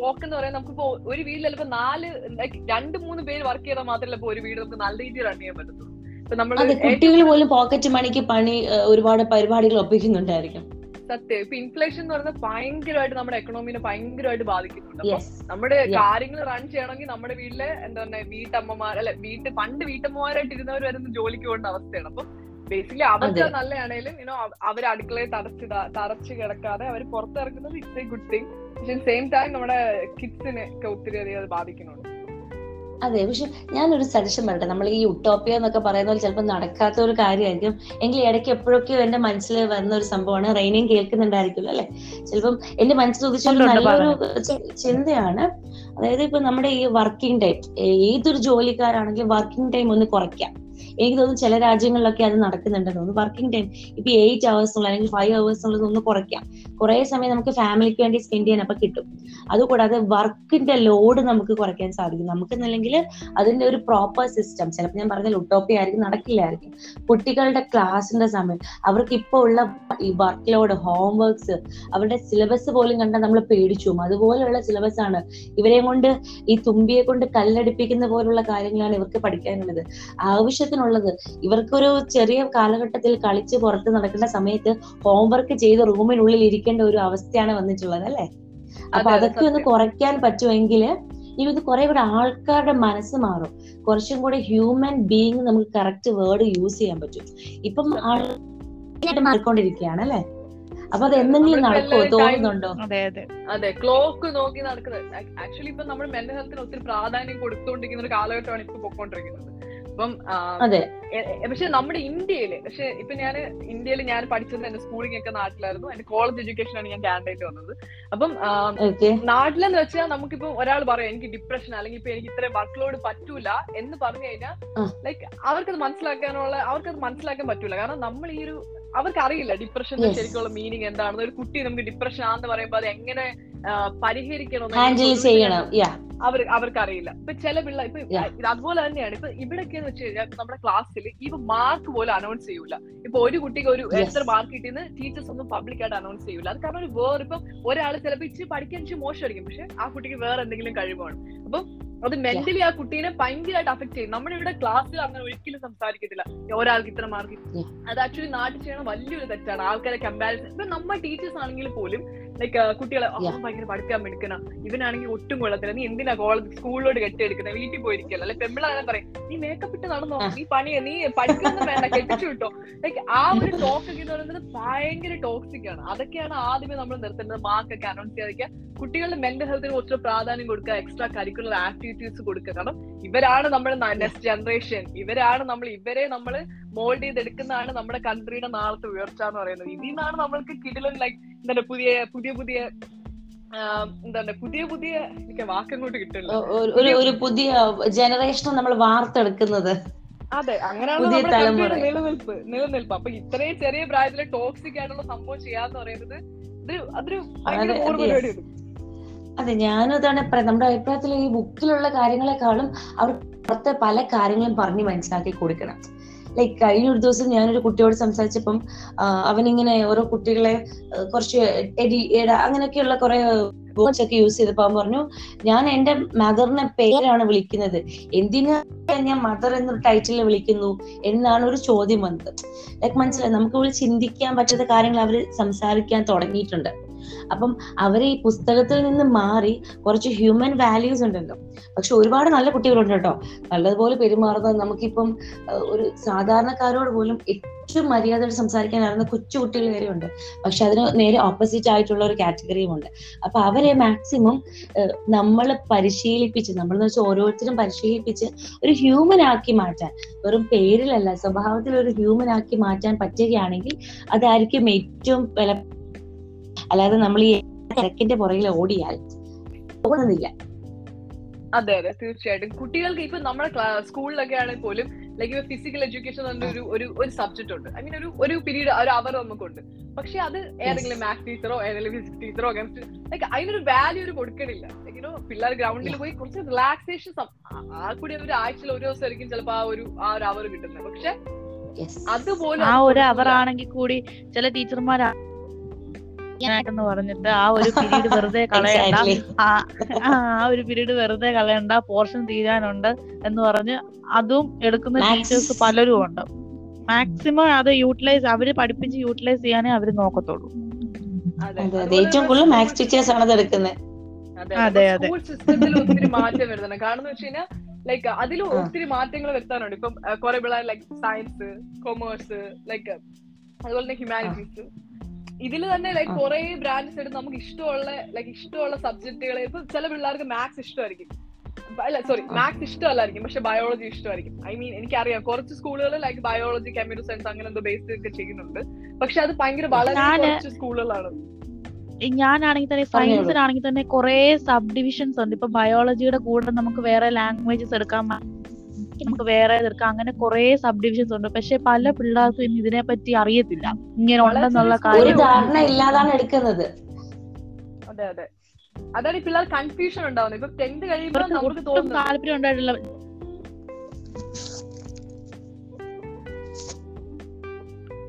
S1: പോക്ക് എന്ന് പറയാൻ നമുക്കിപ്പോ ഒരു വീട്ടിൽ ചിലപ്പോ നാല് ലൈക്ക് രണ്ട് മൂന്ന് പേര് വർക്ക് ചെയ്താൽ മാത്രമല്ല ഇപ്പൊ ഒരു വീട് നമുക്ക് നല്ല രീതിയിൽ റൺ ചെയ്യാൻ പറ്റത്തുള്ളൂ.
S2: അതെ കുട്ടികൾ പോലും പോക്കറ്റ് മണിക്ക് പണി ഒരുപാട് പരിപാടികൾ ഒപ്പിക്കുന്നുണ്ടായിരിക്കും.
S1: സത്യം. ഇപ്പൊ ഇൻഫ്ലേഷൻ എന്ന് പറയുന്നത് ഭയങ്കരമായിട്ട് നമ്മുടെ എക്കണോമിനെ ഭയങ്കരമായിട്ട് ബാധിക്കുന്നുണ്ട്. നമ്മുടെ കാര്യങ്ങൾ റൺ ചെയ്യണമെങ്കിൽ നമ്മുടെ വീട്ടിലെ എന്താ പറയുക വീട്ടമ്മമാർ അല്ലെ വീട്ട് പണ്ട് വീട്ടമ്മമാരായിട്ട് ഇരുന്നവർ വരുന്ന ജോലിക്ക് പോകേണ്ട അവസ്ഥയാണ്. അപ്പൊ ബേസിക്കലി അവർക്ക്
S2: അതെ.
S1: നല്ലതാണേലും യുനോ അവർ അടുക്കളയിൽ തടച്ച് തറച്ച് കിടക്കാതെ അവർ പുറത്തിറക്കുന്നത് ഇറ്റ്സ് എ ഗുഡ് തിങ് പക്ഷെ സെയിം ടൈം നമ്മുടെ കിഡ്സിനെ ഒക്കെ ഒത്തിരി അധികം അത് ബാധിക്കുന്നുണ്ട്.
S2: അതെ പക്ഷെ ഞാനൊരു സജഷൻ പറയട്ടെ. നമ്മൾ ഈ ഉട്ടോപ്പിയ എന്നൊക്കെ പറയുന്ന പോലെ ചിലപ്പോൾ നടക്കാത്ത ഒരു കാര്യമായിരിക്കും. എങ്കിൽ ഇടയ്ക്ക് എപ്പോഴൊക്കെയോ എന്റെ മനസ്സിൽ വരുന്ന ഒരു സംഭവമാണ് റെയിനിങ് കേൾക്കുന്നുണ്ടായിരിക്കും അല്ലെ? ചിലപ്പം എന്റെ മനസ്സിൽ ഉദിച്ച ഒരു
S3: ഉണ്ട്, ഉണ്ട്,
S2: നല്ലൊരു ചിന്തയാണ്. അതായത് ഇപ്പൊ നമ്മുടെ ഈ വർക്കിംഗ് ടൈം ഏതൊരു ജോലിക്കാരാണെങ്കിലും വർക്കിംഗ് ടൈം ഒന്ന് കുറയ്ക്കാം. എനിക്ക് തോന്നുന്നു ചില രാജ്യങ്ങളിലൊക്കെ അത് നടക്കുന്നുണ്ടെന്ന് തോന്നുന്നു. വർക്കിംഗ് ടൈം ഇപ്പൊ എയ്റ്റ് അവേഴ്സ് ഉള്ള അല്ലെങ്കിൽ ഫൈവ് അവേഴ്സ് ഉള്ളത് ഒന്ന് കുറയ്ക്കാം. കുറെ സമയം നമുക്ക് ഫാമിലിക്ക് വേണ്ടി സ്പെൻഡ് ചെയ്യാൻ അപ്പൊ കിട്ടും. അതുകൂടാതെ വർക്കിന്റെ ലോഡ് നമുക്ക് കുറയ്ക്കാൻ സാധിക്കും. നമുക്ക് എന്നല്ലെങ്കിൽ അതിന്റെ ഒരു പ്രോപ്പർ സിസ്റ്റം ചിലപ്പോൾ ഞാൻ പറഞ്ഞ ഉട്ടോപ്പി ആയിരിക്കും നടക്കില്ലായിരിക്കും. കുട്ടികളുടെ ക്ലാസിന്റെ സമയം അവർക്ക് ഇപ്പോൾ ഉള്ള ഈ വർക്ക് ലോഡ് ഹോംവർക്ക്സ് അവരുടെ സിലബസ് പോലും കണ്ടാൽ നമ്മൾ പേടിച്ചു. അതുപോലെയുള്ള സിലബസ് ആണ് ഇവരെയും കൊണ്ട് ഈ തുമ്പിയെ കൊണ്ട് കല്ലടിപ്പിക്കുന്ന പോലുള്ള കാര്യങ്ങളാണ് ഇവർക്ക് പഠിക്കാനുള്ളത്. ആവശ്യത്തിനുള്ളത് ഇവർക്കൊരു ചെറിയ കാലഘട്ടത്തിൽ കളിച്ച് പുറത്ത് നടക്കുന്ന സമയത്ത് ഹോംവർക്ക് ചെയ്ത് റൂമിനുള്ളിൽ ഇരിക്കേണ്ട ഒരു അവസ്ഥയാണ് വന്നിട്ടുള്ളത് അല്ലെ? അപ്പൊ
S1: അതെ,
S2: അതൊക്കെ ഒന്ന് കുറയ്ക്കാൻ പറ്റുമെങ്കിൽ ഇത് കുറെ കൂടെ ആൾക്കാരുടെ മനസ്സ് മാറും. കുറച്ചും കൂടെ ഹ്യൂമൻ ബീയിങ് നമുക്ക് കറക്റ്റ് വേർഡ് യൂസ് ചെയ്യാൻ പറ്റും. ഇപ്പം ആൾക്കാരായിട്ട് മാറിക്കൊണ്ടിരിക്കുകയാണ് അല്ലെ? അപ്പൊ അത് എന്തെങ്കിലും നടക്കുമോ തോന്നുന്നുണ്ടോ?
S3: അതെ അതെ.
S1: അതെ ക്ലോക്ക് നോക്കി നടക്കുന്നത്. ആക്ച്വലി ഇപ്പൊ നമ്മൾ മെന്റൽ ഹെൽത്തിന് ഒത്തിരി പ്രാധാന്യം കൊടുത്തുകൊണ്ടിരിക്കുന്ന ഒരു കാലഘട്ടമാണ് ഇപ്പൊ പൊക്കോണ്ടിരിക്കുന്നത് അപ്പം പക്ഷെ നമ്മുടെ ഇന്ത്യയിൽ പക്ഷെ ഇപ്പൊ ഞാൻ ഇന്ത്യയിൽ ഞാൻ പഠിച്ചത് എന്റെ സ്കൂളിംഗ് ഒക്കെ നാട്ടിലായിരുന്നു. എന്റെ കോളേജ് എഡ്യൂക്കേഷൻ ആണ് ഞാൻ കാൻഡിഡേറ്റ് വന്നത്. അപ്പം നാട്ടിലെന്ന് വെച്ചാൽ നമുക്കിപ്പോ ഒരാൾ പറയും എനിക്ക് ഡിപ്രഷൻ അല്ലെങ്കിൽ ഇപ്പൊ എനിക്ക് ഇത്രയും വർക്ക് ലോഡ് പറ്റൂല എന്ന് പറഞ്ഞു കഴിഞ്ഞാൽ ലൈക്ക് അവർക്കത് മനസ്സിലാക്കാനുള്ള അവർക്കത് മനസ്സിലാക്കാൻ പറ്റൂല. കാരണം നമ്മൾ ഈ ഒരു അവർക്ക് അറിയില്ല ഡിപ്രഷന്റെ
S2: Yes.
S1: ശരിക്കുള്ള മീനിങ് എന്താണെന്ന്. ഒരു കുട്ടി നമുക്ക് ഡിപ്രഷൻ ആണെന്ന് പറയുമ്പോൾ അത് എങ്ങനെ പരിഹരിക്കണം അവർ അവർക്കറിയില്ല. ഇപ്പൊ ചില പിള്ള ഇപ്പൊ അതുപോലെ തന്നെയാണ്. ഇപ്പൊ ഇവിടൊക്കെ എന്ന് വെച്ച് കഴിഞ്ഞാൽ നമ്മുടെ ക്ലാസ്സിൽ ഇവ മാർക്ക് പോലും അനൗൺസ് ചെയ്യൂല. ഇപ്പൊ ഒരു കുട്ടിക്ക് ഒരു. എത്ര മാർക്ക് കിട്ടിയെന്ന് ടീച്ചേഴ്സ് ഒന്നും പബ്ലിക് ആയിട്ട് അനൗൺസ് ചെയ്യൂല. അത് കാരണം ഒരു വേറെ ഇപ്പം ഒരാൾ ചിലപ്പോൾ ഇച്ചിരി പഠിക്കാൻ ഇച്ചിരി മോശമായിരിക്കും. പക്ഷെ ആ കുട്ടിക്ക് വേറെ എന്തെങ്കിലും കഴിവാണ് അപ്പം അത് മെന്റലി ആ കുട്ടീനെ ഭയങ്കരമായിട്ട് അഫക്ട് ചെയ്യും. നമ്മുടെ ഇവിടെ ക്ലാസ്സിൽ അങ്ങനെ ഒരിക്കലും സംസാരിക്കത്തില്ല. ഒരാൾക്ക് ഇത്ര മാർക്ക് അത് ആക്ച്വലി നാട്ടിൽ ചെയ്യണ വലിയൊരു തെറ്റാണ്. ആൾക്കാരെ കമ്പാരിസൺ ഇപ്പൊ നമ്മുടെ ടീച്ചേഴ്സ് ആണെങ്കിൽ പോലും ലൈക്ക് കുട്ടികളെ "ആ, ഭയങ്കര പഠിക്കാൻ എടുക്കണ ഇവനാണെങ്കിൽ ഒട്ടും കൊള്ളത്തില്ല. നീ എന്തിനാ കോളേജ് സ്കൂളിലോട്ട് കെട്ടിയെടുക്കുന്നത് വീട്ടിൽ പോയിരിക്കല്ലോ അല്ലെ പെമ്പിളാണ് പറയും നീ മേക്കപ്പ് ഇട്ട് നടന്നോ? നീ പണി നീ പഠിക്കുന്ന വേണ്ട കെട്ടിച്ചു കിട്ടോ ലൈക്ക് ആ ഒരു ടോക്ക് ഒക്കെ എന്ന് പറയുന്നത് ഭയങ്കര ടോക്സിക് ആണ്. അതൊക്കെയാണ് ആദ്യമേ നമ്മൾ നിർത്തേണ്ടത്. മാർക്ക് ഒക്കെ അനൗൺസ് ചെയ്യാതിരിക്കുക. കുട്ടികളുടെ മെന്റൽ ഹെൽത്തിന് കുറച്ച് പ്രാധാന്യം കൊടുക്കുക. എക്സ്ട്രാ കരിക്കുലർ ആക്ടിവിറ്റീസ് കൊടുക്കുക. കാരണം ഇവരാണ് നമ്മൾ നെക്സ്റ്റ് ജനറേഷൻ ഇവരാണ് നമ്മൾ ഇവരെ നമ്മൾ മോൾഡ് ചെയ്തെടുക്കുന്നതാണ് നമ്മുടെ കൺട്രിയുടെ നാളത്തെ ഉയർച്ച എന്ന് പറയുന്നത്. ഇതിൽ നിന്നാണ് നമ്മൾക്ക് കിടിലൻ ലൈക്ക് എന്താ പുതിയ പുതിയ പുതിയ എന്താണ് പുതിയ പുതിയ എനിക്ക് വാക്കങ്ങോട്ട് കിട്ടില്ല
S2: ഒരു- ഒരു പുതിയ ജനറേഷൻ നമ്മൾ വാർത്തെടുക്കുന്നത്.
S1: അതെ അങ്ങനെയാണ് നമ്മുടെ കൺട്രിയുടെ നിലനിൽപ്പ് നിലനിൽപ്പ്. അപ്പൊ ഇത്രയും ചെറിയ പ്രായത്തിലെ ടോക്സിക് ആയിട്ടുള്ള സംഭവം ചെയ്യാന്ന് പറയുന്നത് ഇത് അതൊരു ഭയങ്കര. പരിപാടിയാണ്
S2: അതെ. ഞാനും അതാണ് നമ്മുടെ അഭിപ്രായത്തിൽ ഈ ബുക്കിലുള്ള കാര്യങ്ങളെക്കാളും അവർ പുറത്തെ പല കാര്യങ്ങളും പറഞ്ഞ് മനസ്സിലാക്കി കൊടുക്കണം. ലൈക്ക് കഴിഞ്ഞ ഒരു ദിവസം ഞാനൊരു കുട്ടിയോട് സംസാരിച്ചപ്പം അവനിങ്ങനെ ഓരോ കുട്ടികളെ കുറച്ച് എഡി എട അങ്ങനെയൊക്കെയുള്ള കുറെ വേർഡ്സ് ഒക്കെ യൂസ് ചെയ്തപ്പോ അവൻ പറഞ്ഞു ഞാൻ എന്റെ മദറിനെ പേരാണ് വിളിക്കുന്നത്. എന്തിനാ ഞാൻ മദർ എന്നൊരു ടൈറ്റിൽ വിളിക്കുന്നു? എന്നാണ് ഒരു ചോദ്യം വന്നത്. ലൈക്ക് മനസ്സിലായി? നമുക്ക് ചിന്തിക്കാൻ പറ്റാത്ത കാര്യങ്ങൾ അവർ സംസാരിക്കാൻ തുടങ്ങിയിട്ടുണ്ട്. അപ്പം അവരെ ഈ പുസ്തകത്തിൽ നിന്ന് മാറി കുറച്ച് ഹ്യൂമൻ വാല്യൂസ് ഉണ്ടല്ലോ. പക്ഷെ ഒരുപാട് നല്ല കുട്ടികളുണ്ട് കേട്ടോ. നല്ലതുപോലെ പെരുമാറുന്നത് നമുക്കിപ്പം ഒരു സാധാരണക്കാരോട് പോലും ഏറ്റവും മര്യാദയോടെ സംസാരിക്കാൻ കൊച്ചു കുട്ടികൾ വരെ ഉണ്ട് പക്ഷെ അതിന് നേരെ ഓപ്പോസിറ്റ് ആയിട്ടുള്ള ഒരു കാറ്റഗറിയും ഉണ്ട്. അപ്പൊ അവരെ മാക്സിമം നമ്മൾ പരിശീലിപ്പിച്ച് നമ്മൾ എന്ന് വെച്ചാൽ ഓരോരുത്തരും പരിശീലിപ്പിച്ച് ഒരു ഹ്യൂമൻ ആക്കി മാറ്റാൻ വെറും പേരിലല്ല സ്വഭാവത്തിൽ ഒരു ഹ്യൂമൻ ആക്കി മാറ്റാൻ പറ്റുകയാണെങ്കിൽ അതായിരിക്കും ഏറ്റവും വില അല്ലാതെ നമ്മൾ ഈ തിരക്കിന്റെ പുറകിൽ ഓടിയാൽ പോകുന്നില്ല
S1: അതെ അതെ തീർച്ചയായിട്ടും. കുട്ടികൾക്ക് ഇപ്പൊ നമ്മുടെ സ്കൂളിലൊക്കെ ആണെങ്കിൽ പോലും ലൈക്ക് ഇപ്പൊ ഫിസിക്കൽ എഡ്യൂക്കേഷൻ എന്നൊരു ഒരു ഒരു ഒരു സബ്ജക്ട് ഉണ്ട്. ഐ മീൻ ഒരു ഒരു പീരീഡ് ഒരു അവർ നമുക്കുണ്ട്. പക്ഷെ അത് ഏതെങ്കിലും മാത്സ് ടീച്ചറോ ഏതെങ്കിലും ഫിസിക്സ് ടീച്ചറോ കെമിസ്ട്രി ലൈക്ക് അതിനൊരു വാല്യൂ ഒരു കൊടുക്കണില്ല. ലൈക്കിനോ പിള്ളേർ ഗ്രൗണ്ടിൽ പോയി കുറച്ച് റിലാക്സേഷൻ ആ കൂടി ഒരു ആഴ്ചയിൽ ഒരു ദിവസം ആയിരിക്കും ചിലപ്പോ ആ ഒരു ആ ഒരു അവർ കിട്ടുന്നത്. പക്ഷെ
S2: അതുപോലെ
S1: അതുപോലും
S3: ആ ഒരു അവർ ആണെങ്കിൽ കൂടി ചില ടീച്ചർമാർ എന്ന് പറഞ്ഞിട്ട് ആ ഒരു പീരീഡ് വെറുതെ കളയണ്ട. ആ ആ ഒരു പീരീഡ് വെറുതെ കളയണ്ട. പോർഷൻ തീരാനുണ്ട് എന്ന് പറഞ്ഞ് അതും എടുക്കുന്ന ടീച്ചേഴ്സ് പലരും ഉണ്ട്. മാക്സിമം അത് യൂട്ടിലൈസ് അവർ പഠിപ്പിച്ച് യൂട്ടിലൈസ് ചെയ്യാനേ അവർ നോക്കത്തുള്ളൂ.
S2: ഏറ്റവും കൂടുതൽ മാത്സ് ടീച്ചേഴ്സ് ആണ് അത് എടുക്കുന്നത്
S1: അതെ. സ്കൂൾ സിസ്റ്റത്തിൽ ഒത്തിരി മാറ്റം വരുന്നുണ്ട്. കാരണം എന്ന് വെച്ച് കഴിഞ്ഞാൽ ലൈക്ക് അതിൽ ഒത്തിരി മാറ്റങ്ങൾ വരുത്താനുണ്ട്. ഇപ്പം കുറെ പിള്ളേർ ലൈക്ക് സയൻസ് കൊമേഴ്സ് ലൈക്ക് അതുപോലെ തന്നെ ഹ്യൂമാനിറ്റീസ് ഇതിൽ തന്നെ
S2: ലൈക്.
S1: കുറെ ബ്രാൻഡ്സ് എടുത്ത് നമുക്ക് ഇഷ്ടമുള്ള ലൈക് ഇഷ്ടമുള്ള സബ്ജക്റ്റുകൾ ഇപ്പൊ ചില പിള്ളേർക്ക് മാത്സ് ഇഷ്ടമായിരിക്കും അല്ല സോറി. മാത്സ് ഇഷ്ടമല്ലായിരിക്കും പക്ഷെ ബയോളജി ഇഷ്ടമായിരിക്കും ഐ മീൻ എനിക്കറിയാം കുറച്ച് സ്കൂളുകൾ ലൈക്ക് ബയോളജി കമ്പ്യൂട്ടർ സയൻസ് അങ്ങനെ എന്തോ ബേസ് ഒക്കെ ചെയ്യുന്നുണ്ട് പക്ഷെ അത് ഭയങ്കര വളരെ കുറച്ച് സ്കൂളുകളാണ്
S3: ഈ ഞാനാണെങ്കിൽ തന്നെ. സയൻസിനാണെങ്കിൽ തന്നെ കുറെ സബ് ഡിവിഷൻസ് ഉണ്ട് ഇപ്പൊ ബയോളജിയുടെ കൂടെ നമുക്ക് വേറെ ലാംഗ്വേജസ് എടുക്കാം നമുക്ക് വേറെ തീർക്കാം അങ്ങനെ കുറെ സബ് ഡിവിഷൻസ് ഉണ്ട്. പക്ഷെ പല പിള്ളേർക്കും ഇന്ന് ഇതിനെ പറ്റി അറിയത്തില്ല. ഇങ്ങനെ ഉണ്ടെന്നുള്ള
S2: ഒരു
S3: കാര്യം
S2: ധാരണ ഇല്ലാതാണ് എടുക്കുന്നത്.
S1: അതെ അതെ. അതാണ് ഈ പിള്ളേർ കൺഫ്യൂഷൻ ഉണ്ടാവുന്നത്. ഇപ്പൊ ടെൻത്ത് കഴിയുമ്പോൾ നമുക്ക് തോന്നുന്നു
S3: താല്പര്യം ഉണ്ടായിട്ടുള്ള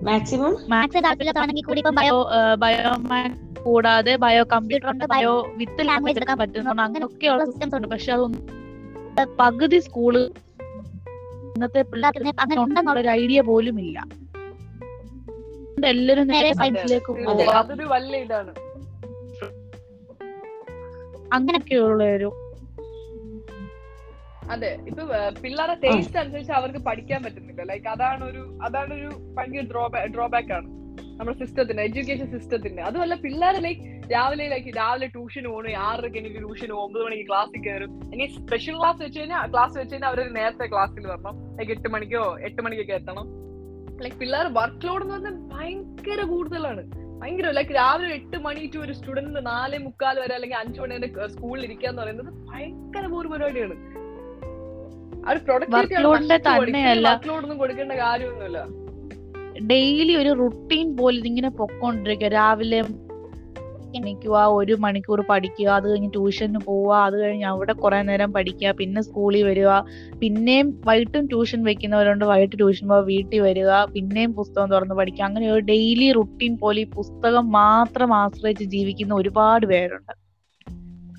S2: മാക്സിമം
S4: മാത്സ് താല്പര്യമില്ലാത്തതാണെങ്കിൽ കൂടി ഇപ്പൊ ബയോ
S3: ബയോ കൂടാതെ ബയോ കമ്പ്യൂട്ടർ ഉണ്ട് ബയോ വിത്ത് ലാംഗ്വേജ്
S4: എടുക്കാൻ
S3: പറ്റുന്നുണ്ട് അങ്ങനെയൊക്കെയുള്ള
S4: സിസ്റ്റംസ്
S3: ഉണ്ട്. പക്ഷെ അതൊന്നും പകുതി സ്കൂൾ ഇന്നത്തെ പിള്ളേർക്ക് അങ്ങനെ ഉണ്ടെന്നുള്ള ഒരു ഐഡിയ പോലും ഇല്ല. എല്ലാരും നേരെ സയൻസിലേക്ക് അങ്ങനെയൊക്കെയുള്ള ഒരു
S1: അതെ ഇപ്പൊ പിള്ളേരുടെ പിള്ളേരെ ടേസ്റ്റ് അനുസരിച്ച് അവർക്ക് പഠിക്കാൻ പറ്റുന്നില്ല. ലൈക്ക് അതാണ് ഒരു അതാണ് ഒരു ഭയങ്കര ഡ്രോബാക്ക് ഡ്രോബാക്ക് ആണ്. നമ്മുടെ സിസ്റ്റത്തിന് എഡ്യൂക്കേഷൻ സിസ്റ്റത്തിന് അതുമല്ല പിള്ളേരെ ലൈക്ക് രാവിലെ ലൈക്ക് രാവിലെ ട്യൂഷൻ പോകണം ആറരയ്ക്ക് എനിക്ക് ട്യൂഷൻ ഒമ്പത് മണിക്ക് ക്ലാസ്സിൽ കയറും ഇനി സ്പെഷ്യൽ ക്ലാസ് വെച്ച് കഴിഞ്ഞാൽ ക്ലാസ് വെച്ച് കഴിഞ്ഞാൽ അവർ നേരത്തെ ക്ലാസ്സിൽ വരണം. ലൈക്ക് എട്ട് മണിക്കോ എട്ട് മണിക്കൊക്കെ എത്തണം. ലൈക്ക് പിള്ളേർ വർക്ക് ലോഡ് എന്ന് പറഞ്ഞാൽ ഭയങ്കര കൂടുതലാണ്. ഭയങ്കര ലൈക്ക് രാവിലെ എട്ട് മണി ടു ഒരു സ്റ്റുഡന്റ് നാലേ മുക്കാൽ വരെ അല്ലെങ്കിൽ അഞ്ചു മണി വരെ സ്കൂളിൽ ഇരിക്കുക എന്ന് പറയുന്നത് ഭയങ്കര ബോർ പരിപാടിയാണ് ആ ഒരു ഒന്നും കൊടുക്കേണ്ട കാര്യമൊന്നുമില്ല.
S3: ഡെയിലി ഒരു റുട്ടീൻ പോലെ ഇതിങ്ങനെ പൊക്കോണ്ടിരിക്കുക. രാവിലെ എണീക്കുക ഒരു മണിക്കൂർ പഠിക്കുക അത് കഴിഞ്ഞ് ട്യൂഷന് പോവുക അത് കഴിഞ്ഞ് അവിടെ കുറെ നേരം പഠിക്കുക പിന്നെ സ്കൂളിൽ വരിക. പിന്നെയും വൈകിട്ടും ട്യൂഷൻ വെക്കുന്നവരുണ്ട് വൈകിട്ട് ട്യൂഷൻ പോവുക വീട്ടിൽ വരിക പിന്നെയും പുസ്തകം തുറന്ന് പഠിക്കുക. അങ്ങനെ ഒരു ഡെയിലി റുട്ടീൻ പോലെ ഈ പുസ്തകം മാത്രം ആശ്രയിച്ച് ജീവിക്കുന്ന ഒരുപാട് പേരുണ്ട്.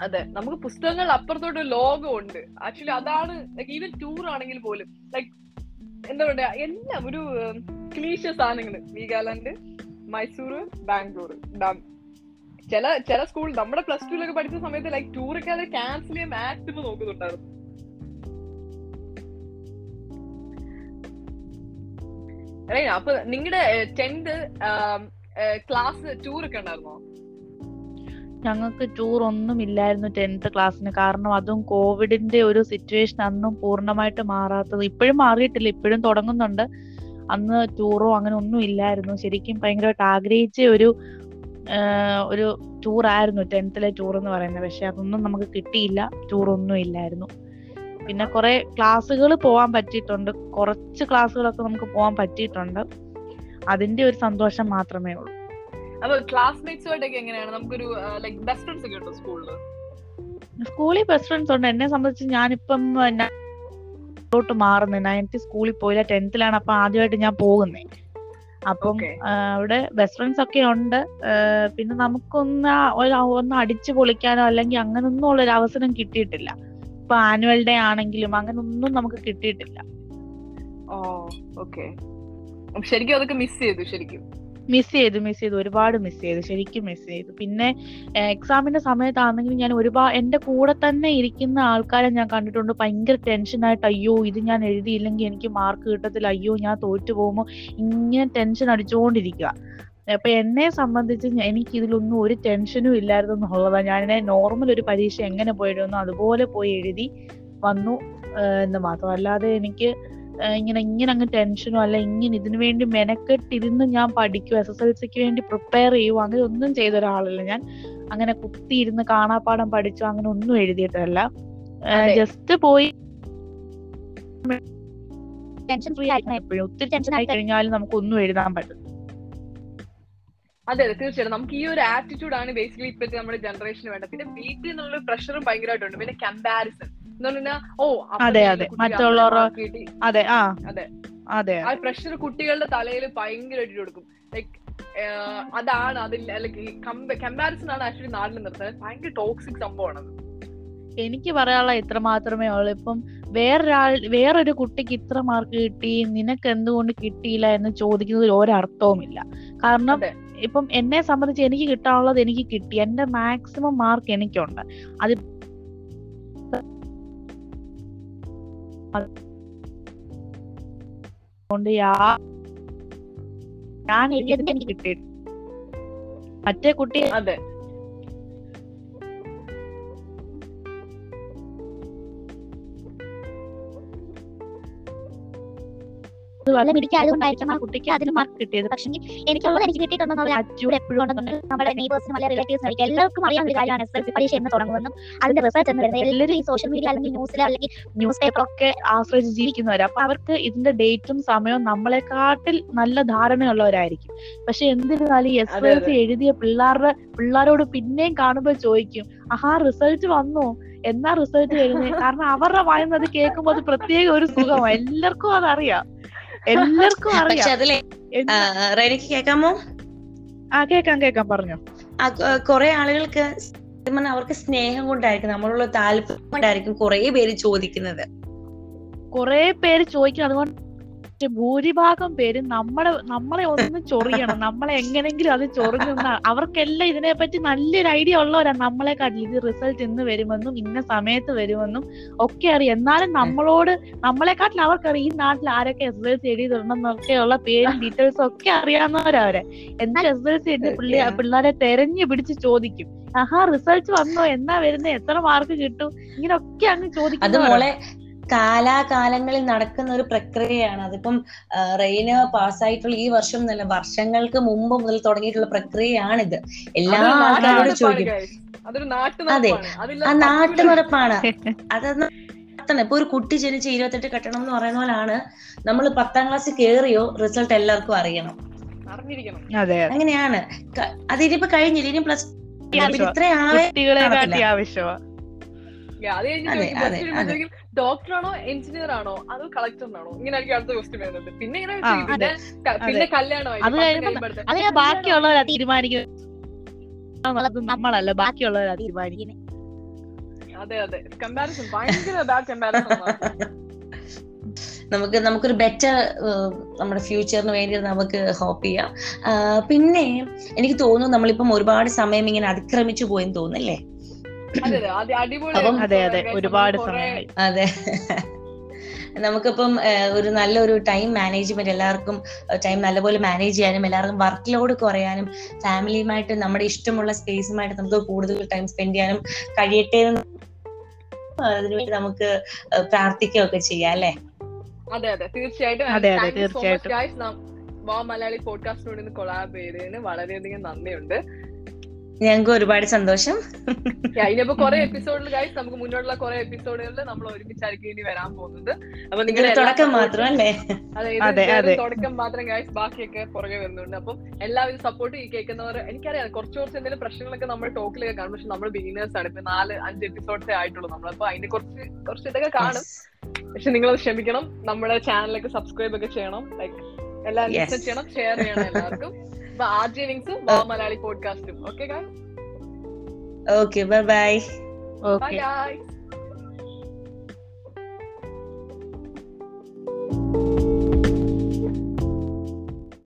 S1: അതെ നമുക്ക് പുസ്തകങ്ങൾ അപ്പുറത്തോട്ട് ലോകമുണ്ട്. ആക്ച്വലി അതാണ് ഈവൻ ടൂർ ആണെങ്കിൽ പോലും ലൈക്ക് എന്താ പറയാ എല്ലാം ഒരു ക്ലീശ സാധനങ്ങൾ വീഗാലാൻഡ് മൈസൂർ ബാംഗ്ലൂർ ഡാം ചില ചില സ്കൂൾ നമ്മുടെ പ്ലസ് ടുവിലൊക്കെ പഠിച്ച സമയത്ത് ലൈക് ടൂറൊക്കെ അത് ക്യാൻസൽ ചെയ്യാൻ മാക്സിമം നോക്കുന്നുണ്ടായിരുന്നു. അപ്പൊ നിങ്ങളുടെ ടെൻത്ത് ക്ലാസ് ടൂർ ഒക്കെ ഉണ്ടായിരുന്നോ?
S3: ഞങ്ങൾക്ക് ടൂർ ഒന്നും ഇല്ലായിരുന്നു ടെൻത്ത് ക്ലാസ്സിന് കാരണം അതും കോവിഡിന്റെ ഒരു സിറ്റുവേഷൻ അന്നും പൂർണമായിട്ട് മാറാത്തത്. ഇപ്പോഴും മാറിയിട്ടില്ല ഇപ്പോഴും തുടങ്ങുന്നുണ്ട്. അന്ന് ടൂറോ അങ്ങനെ ഒന്നും ഇല്ലായിരുന്നു. ശരിക്കും ഭയങ്കരമായിട്ട് ആഗ്രഹിച്ച ഒരു ഒരു ടൂർ ആയിരുന്നു ടെൻത്തിലെ ടൂർ എന്ന് പറയുന്നത്. പക്ഷെ അതൊന്നും നമുക്ക് കിട്ടിയില്ല. ടൂർ ഒന്നും ഇല്ലായിരുന്നു. പിന്നെ കുറെ ക്ലാസ്സുകൾ പോവാൻ പറ്റിയിട്ടുണ്ട്. കുറച്ച് ക്ലാസ്സുകളൊക്കെ നമുക്ക് പോവാൻ പറ്റിയിട്ടുണ്ട്. അതിന്റെ ഒരു സന്തോഷം മാത്രമേ ഉള്ളൂ.
S1: അപ്പൊ ക്ലാസ്മേറ്റ്സുമായിട്ടൊക്കെ എങ്ങനെയാണ്? നമുക്കൊരു ലൈക് ബെസ്റ്റ് ഫ്രണ്ട്സ് ഒക്കെ ഉണ്ടോ സ്കൂളിൽ
S3: സ്കൂളിൽ ബെസ്റ്റ് ഫ്രണ്ട്സ് ഉണ്ട്. എന്നെ സംബന്ധിച്ച് ഞാനിപ്പം ോട്ട് മാറുന്നത് നയൻത്ത് സ്കൂളിൽ പോയില്ല. ടെൻത്തിലാണ് അപ്പൊ ആദ്യമായിട്ട് ഞാൻ പോകുന്നത് അപ്പം. അവിടെ ബെസ്റ്റ് ഫ്രണ്ട്സ് ഒക്കെ ഉണ്ട്. പിന്നെ നമുക്കൊന്ന് ഒന്ന് അടിച്ചു പൊളിക്കാനോ അല്ലെങ്കിൽ അങ്ങനൊന്നും ഉള്ള ഒരു അവസരം കിട്ടിയിട്ടില്ല. ഇപ്പൊ ആനുവൽ ഡേ ആണെങ്കിലും അങ്ങനെ ഒന്നും നമുക്ക് കിട്ടിയിട്ടില്ല.
S1: ഓ ഓക്കെ ശരിക്കും അതൊക്കെ മിസ് ചെയ്തു ശരിക്കും.
S3: മിസ് ചെയ്തു മിസ് ചെയ്തു ഒരുപാട് മിസ് ചെയ്തു ശരിക്കും മിസ് ചെയ്തു. പിന്നെ എക്സാമിന്റെ സമയത്താണെങ്കിലും ഞാൻ ഒരുപാട് എന്റെ കൂടെ തന്നെ ഇരിക്കുന്ന ആൾക്കാരെ ഞാൻ കണ്ടിട്ടുണ്ട്. ഭയങ്കര ടെൻഷനായിട്ട് അയ്യോ ഇത് ഞാൻ എഴുതിയില്ലെങ്കിൽ എനിക്ക് മാർക്ക് കിട്ടത്തില്ല. അയ്യോ ഞാൻ തോറ്റു പോകുമ്പോൾ ഇങ്ങനെ ടെൻഷൻ അടിച്ചുകൊണ്ടിരിക്കുക അപ്പൊ എന്നെ സംബന്ധിച്ച് എനിക്ക് ഇതിലൊന്നും ഒരു ടെൻഷനും ഇല്ലായിരുന്നു എന്നുള്ളതാണ് ഞാൻ നോർമൽ ഒരു പരീക്ഷ എങ്ങനെ പോയിടുന്നു അതുപോലെ പോയി എഴുതി വന്നു എന്ന് മാത്രം. അല്ലാതെ എനിക്ക് ഇങ്ങനെ ഇങ്ങനെ അങ്ങ് ടെൻഷനോ അല്ല ഇങ്ങനെ ഇതിനു വേണ്ടി മെനക്കെട്ടിരുന്ന് ഞാൻ പഠിക്കും എസ് എസ് എൽ സിക്ക് വേണ്ടി പ്രിപ്പയർ ചെയ്യുമോ അങ്ങനെ ഒന്നും ചെയ്ത ഒരാളല്ല ഞാൻ. അങ്ങനെ കുത്തിയിരുന്ന് കാണാപ്പാടം പഠിച്ചോ അങ്ങനെ ഒന്നും എഴുതിയിട്ടല്ല. ജസ്റ്റ് പോയി
S4: ടെൻഷൻ ഫ്രീ ആയിട്ട്
S3: എപ്പോഴും ഒത്തിരി ടെൻഷൻ ആയി കഴിഞ്ഞാലും നമുക്ക് ഒന്നും എഴുതാൻ പറ്റും
S1: അതെ അതെ തീർച്ചയായിട്ടും. നമുക്ക് ഈ ഒരു ആറ്റിറ്റ്യൂഡ് ആണ് ബേസിക്കലി ഇപ്പോഴത്തെ നമ്മുടെ ജനറേഷന് വേണ്ടത്. പിന്നെ വീട്ടിൽ നിന്നുള്ള പ്രഷറും ഭയങ്കരമായിട്ടുണ്ട്. പിന്നെ കമ്പാരിസൺ ഓ
S3: അതെ, അതെ.
S1: കിട്ടി.
S3: അതെ ആ
S1: അതെ.
S3: അതെ
S1: ആ പ്രഷർ കുട്ടികളുടെ തലയിൽ ഭയങ്കരമായിട്ട് കൊടുക്കും ലൈക് അതാണ് അതിൽ കമ്പാരിസൺ ആണ് ആക്ച്വലി നാട്ടിൽ നിർത്തുന്നത് ഭയങ്കര ടോക്സിക് സംഭവമാണ്
S3: എനിക്ക് പറയാനുള്ള ഇത്ര മാത്രമേ ഉള്ളൂ ഇപ്പം വേറൊരാൾ വേറൊരു കുട്ടിക്ക് ഇത്ര മാർക്ക് കിട്ടി നിനക്ക് എന്തുകൊണ്ട് കിട്ടിയില്ല എന്ന് ചോദിക്കുന്നതിൽ ഒരർത്ഥവുമില്ല കാരണം. ഇപ്പം എന്നെ സംബന്ധിച്ച് എനിക്ക് കിട്ടാനുള്ളത് എനിക്ക് കിട്ടി എന്റെ മാക്സിമം മാർക്ക് എനിക്കുണ്ട് അത് ഞാൻ എഴുതിയത് എനിക്ക് കിട്ടി മറ്റേ കുട്ടി
S1: അതെ.
S4: നല്ല പിടിക്കായതുകൊണ്ടായിരിക്കും
S3: ആ കുട്ടിക്ക് അതിന് മാർക്ക് കിട്ടിയത്.
S4: പക്ഷേ എനിക്കുള്ളത് എനിക്ക് കിട്ടിയിട്ടുണ്ടെന്നുള്ള
S3: attitude
S4: എപ്പോഴും ഉണ്ടെന്നുണ്ട് നമ്മുടെ നെയ്ബേഴ്സിനും അല്ലെങ്കിൽ റിലേറ്റീവ്സിനും ആയിരിക്കും. എല്ലാവർക്കും അറിയാവുന്ന ഒരു കാര്യമാണ് എസ് എൽ സി പരീക്ഷ എന്ന് തുടങ്ങുമെന്നും അതിന്റെ റിസൾട്ട് എന്ന് വരുന്നത് എല്ലാവരും ഈ സോഷ്യൽ മീഡിയ അല്ലെങ്കിൽ ന്യൂസിൽ അല്ലെങ്കിൽ
S3: ന്യൂസ് പേപ്പർ ഒക്കെ ആശ്രയിച്ച് ജീവിക്കുന്നവർ അപ്പൊ അവർക്ക് ഇതിന്റെ ഡേറ്റും സമയവും നമ്മളെക്കാട്ടിൽ നല്ല ധാരണയുള്ളവരായിരിക്കും. പക്ഷെ എന്നിരുന്നാലും എസ്
S1: അതെ,
S3: എൽ സി എഴുതിയ പിള്ളേരുടെ പിള്ളേരോട് പിന്നെയും കാണുമ്പോൾ ചോദിക്കും ആഹാ റിസൾട്ട് വന്നു. എന്നാ റിസൾട്ട് വരുന്നത് കാരണം അവരുടെ വായന അത് കേൾക്കുമ്പോൾ അത് പ്രത്യേക ഒരു സുഖമാണ് എല്ലാവർക്കും അതറിയാം. എല്ലാവർക്കും അറിയാം.
S2: അതിലെ
S3: എന്നാ-
S2: റെനിക്ക് കേൾക്കാമോ
S3: ആ കേക്കാം കേക്കാം പറഞ്ഞു.
S2: കുറെ ആളുകൾക്ക് അവർക്ക് സ്നേഹം കൊണ്ടായിരിക്കും നമ്മളുള്ള താല്പര്യം കൊണ്ടായിരിക്കും കുറെ പേര് ചോദിക്കുന്നത്.
S3: കുറെ പേര് ചോദിക്കും അതുകൊണ്ട് പക്ഷെ ഭൂരിഭാഗം പേരും നമ്മളെ നമ്മളെ ഒന്ന് ചൊറിയണം. നമ്മളെ എങ്ങനെങ്കിലും അത് ചൊറിഞ്ഞൊന്ന അവർക്കെല്ലാം ഇതിനെപ്പറ്റി നല്ലൊരു ഐഡിയ ഉള്ളവരാ നമ്മളെക്കാട്ടിൽ ഇത് റിസൾട്ട് ഇന്ന് വരുമെന്നും ഇന്ന സമയത്ത് വരുമെന്നും ഒക്കെ അറിയാം. എന്നാലും നമ്മളോട് നമ്മളെക്കാട്ടിൽ അവർക്കറിയാം ഈ നാട്ടിൽ ആരൊക്കെ എസ് എൽ സി എഴുതിയിട്ടുണ്ടെന്നൊക്കെയുള്ള പേരും ഡീറ്റെയിൽസും ഒക്കെ അറിയാവുന്നവരവരെ എന്നാൽ എസ് എൽ സി എഴുതി പിള്ളേ പിള്ളേരെ തെരഞ്ഞു പിടിച്ച് ചോദിക്കും. ആഹാ റിസൾട്ട് വന്നോ? എന്നാ വരുന്നത് എത്ര മാർക്ക് കിട്ടും? ഇങ്ങനൊക്കെ അങ്ങ് ചോദിക്കും
S2: മോളെ കാലാകാലങ്ങളിൽ നടക്കുന്ന ഒരു പ്രക്രിയയാണ്. അതിപ്പം റെയിന് പാസ്സായിട്ടുള്ള ഈ വർഷം എന്നല്ല വർഷങ്ങൾക്ക് മുമ്പ് മുതൽ തുടങ്ങിയിട്ടുള്ള പ്രക്രിയയാണിത്. എല്ലാ ആൾക്കാരോടും ചോദിക്കും. അതെ. ആ
S1: അതില്ലാതെ
S2: നാട്ടു
S1: പറ്റൂല.
S2: നടപ്പാണ്. അതൊന്ന് നടത്തണം. ഇപ്പൊ ഒരു കുട്ടി ജനിച്ച് ഇരുപത്തെട്ട് കെട്ടണം എന്ന് പറയുന്ന പോലാണ് നമ്മൾ പത്താം ക്ലാസ് കേറിയോ റിസൾട്ട് എല്ലാവർക്കും അറിയണം.
S1: അറിഞ്ഞിരിക്കണം.
S3: അതെ.
S2: അങ്ങനെയാണ്. അതിനിപ്പോ കഴിഞ്ഞില്ല? ഇനി പ്ലസ്. ഇത്ര ആവേ
S1: അത് കഴിഞ്ഞിട്ട് ഡോക്ടർ ആണോ എഞ്ചിനീയർ ആണോ അതോ. കളക്ടറിനാണോ? ഇങ്ങനെയായിരിക്കും അടുത്ത ക്വസ്റ്റ്യൻ വരുന്നത്. പിന്നെ ഇങ്ങനെ പിന്നെ കല്യാണമായി
S3: ബാക്കിയുള്ളവരാ തീരുമാനിക്കുന്നത് നമ്മളല്ല ബാക്കിയുള്ളവരാ തീരുമാനിക്കുന്നത്
S1: അതെ അതെ. കമ്പാരിസൺ ഭയങ്കര ബാഡ് കമ്പാരിസൺ
S2: നമുക്ക് നമുക്കൊരു ബെറ്റർ നമ്മുടെ ഫ്യൂച്ചറിന് വേണ്ടി നമുക്ക് ഹോപ്പ് ചെയ്യാം. പിന്നെ എനിക്ക് തോന്നുന്നു നമ്മളിപ്പം ഒരുപാട് സമയം ഇങ്ങനെ അതിക്രമിച്ചു പോയെന്ന് തോന്നുന്നല്ലേ
S1: അതെ അതെ. അടിപൊളി
S2: അപ്പം-
S3: അതെ അതെ. ഒരുപാട് സമയമായി
S2: അതെ. നമുക്കിപ്പം ഒരു നല്ലൊരു ടൈം മാനേജ്മെന്റ് എല്ലാവർക്കും ടൈം നല്ലപോലെ മാനേജ് ചെയ്യാനും എല്ലാവർക്കും വർക്ക് ലോഡ് കുറയാനും ഫാമിലിയുമായിട്ട് നമ്മുടെ ഇഷ്ടമുള്ള സ്പേസുമായിട്ട് നമുക്ക് കൂടുതൽ ടൈം സ്പെൻഡ് ചെയ്യാനും കഴിയട്ടെ എന്ന് അതിനുവേണ്ടി നമുക്ക് പ്രാർത്ഥിക്കുകയൊക്കെ ചെയ്യാം അല്ലെ?
S1: അതെ അതെ. തീർച്ചയായിട്ടും.
S3: അതെ, അതെ, തീർച്ചയായിട്ടും.
S1: മലയാളി പോഡ്കാസ്റ്റിനോട് കൊളാബ് ചെയ്തതിന് വളരെയധികം നന്ദിയുണ്ട്.
S2: ഞങ്ങൾക്ക് ഒരുപാട് സന്തോഷം.
S1: അതിനിപ്പോ കുറെ എപ്പിസോഡിൽ ഗൈസ് നമുക്ക് മുന്നോട്ടുള്ള കുറെ എപ്പിസോഡുകളിൽ നമ്മൾ ഒരുമിച്ചായിരിക്കും ഇനി വരാൻ പോകുന്നത്. അപ്പൊ നിങ്ങൾ
S2: തുടക്കം മാത്രം അല്ലേ?
S1: അതെ
S3: അതെ,
S1: തുടക്കം മാത്രം ഗൈസ് ബാക്കിയൊക്കെ പുറകെ വരുന്നുണ്ട്. അപ്പം എല്ലാവരും സപ്പോർട്ട് ഈ കേൾക്കുന്നവർ എനിക്കറിയാം കുറച്ച് കുറച്ച് എന്തെങ്കിലും പ്രശ്നങ്ങളൊക്കെ നമ്മൾ ടോക്കിലൊക്കെ കാണും. പക്ഷെ നമ്മൾ ബിഗിനേഴ്സ് ആണ്. ഇപ്പൊ നാല് അഞ്ച് എപ്പിസോഡ്സേ ആയിട്ടുള്ളൂ നമ്മളപ്പോ അതിന്റെ കുറച്ച് കുറച്ച് ഇതൊക്കെ കാണും. പക്ഷെ നിങ്ങൾ ക്ഷമിക്കണം. നമ്മുടെ ചാനലൊക്കെ സബ്സ്ക്രൈബ് ഒക്കെ ചെയ്യണം. ലൈക്ക് എല്ലാം. ചെയ്യണം ഷെയർ ചെയ്യണം എല്ലാവർക്കും. അപ്പൊ ആർ ജെ വിങ്സും വാ Malayali പോഡ്കാസ്റ്റും okay guys
S2: okay bye bye
S1: bye
S3: okay
S1: guys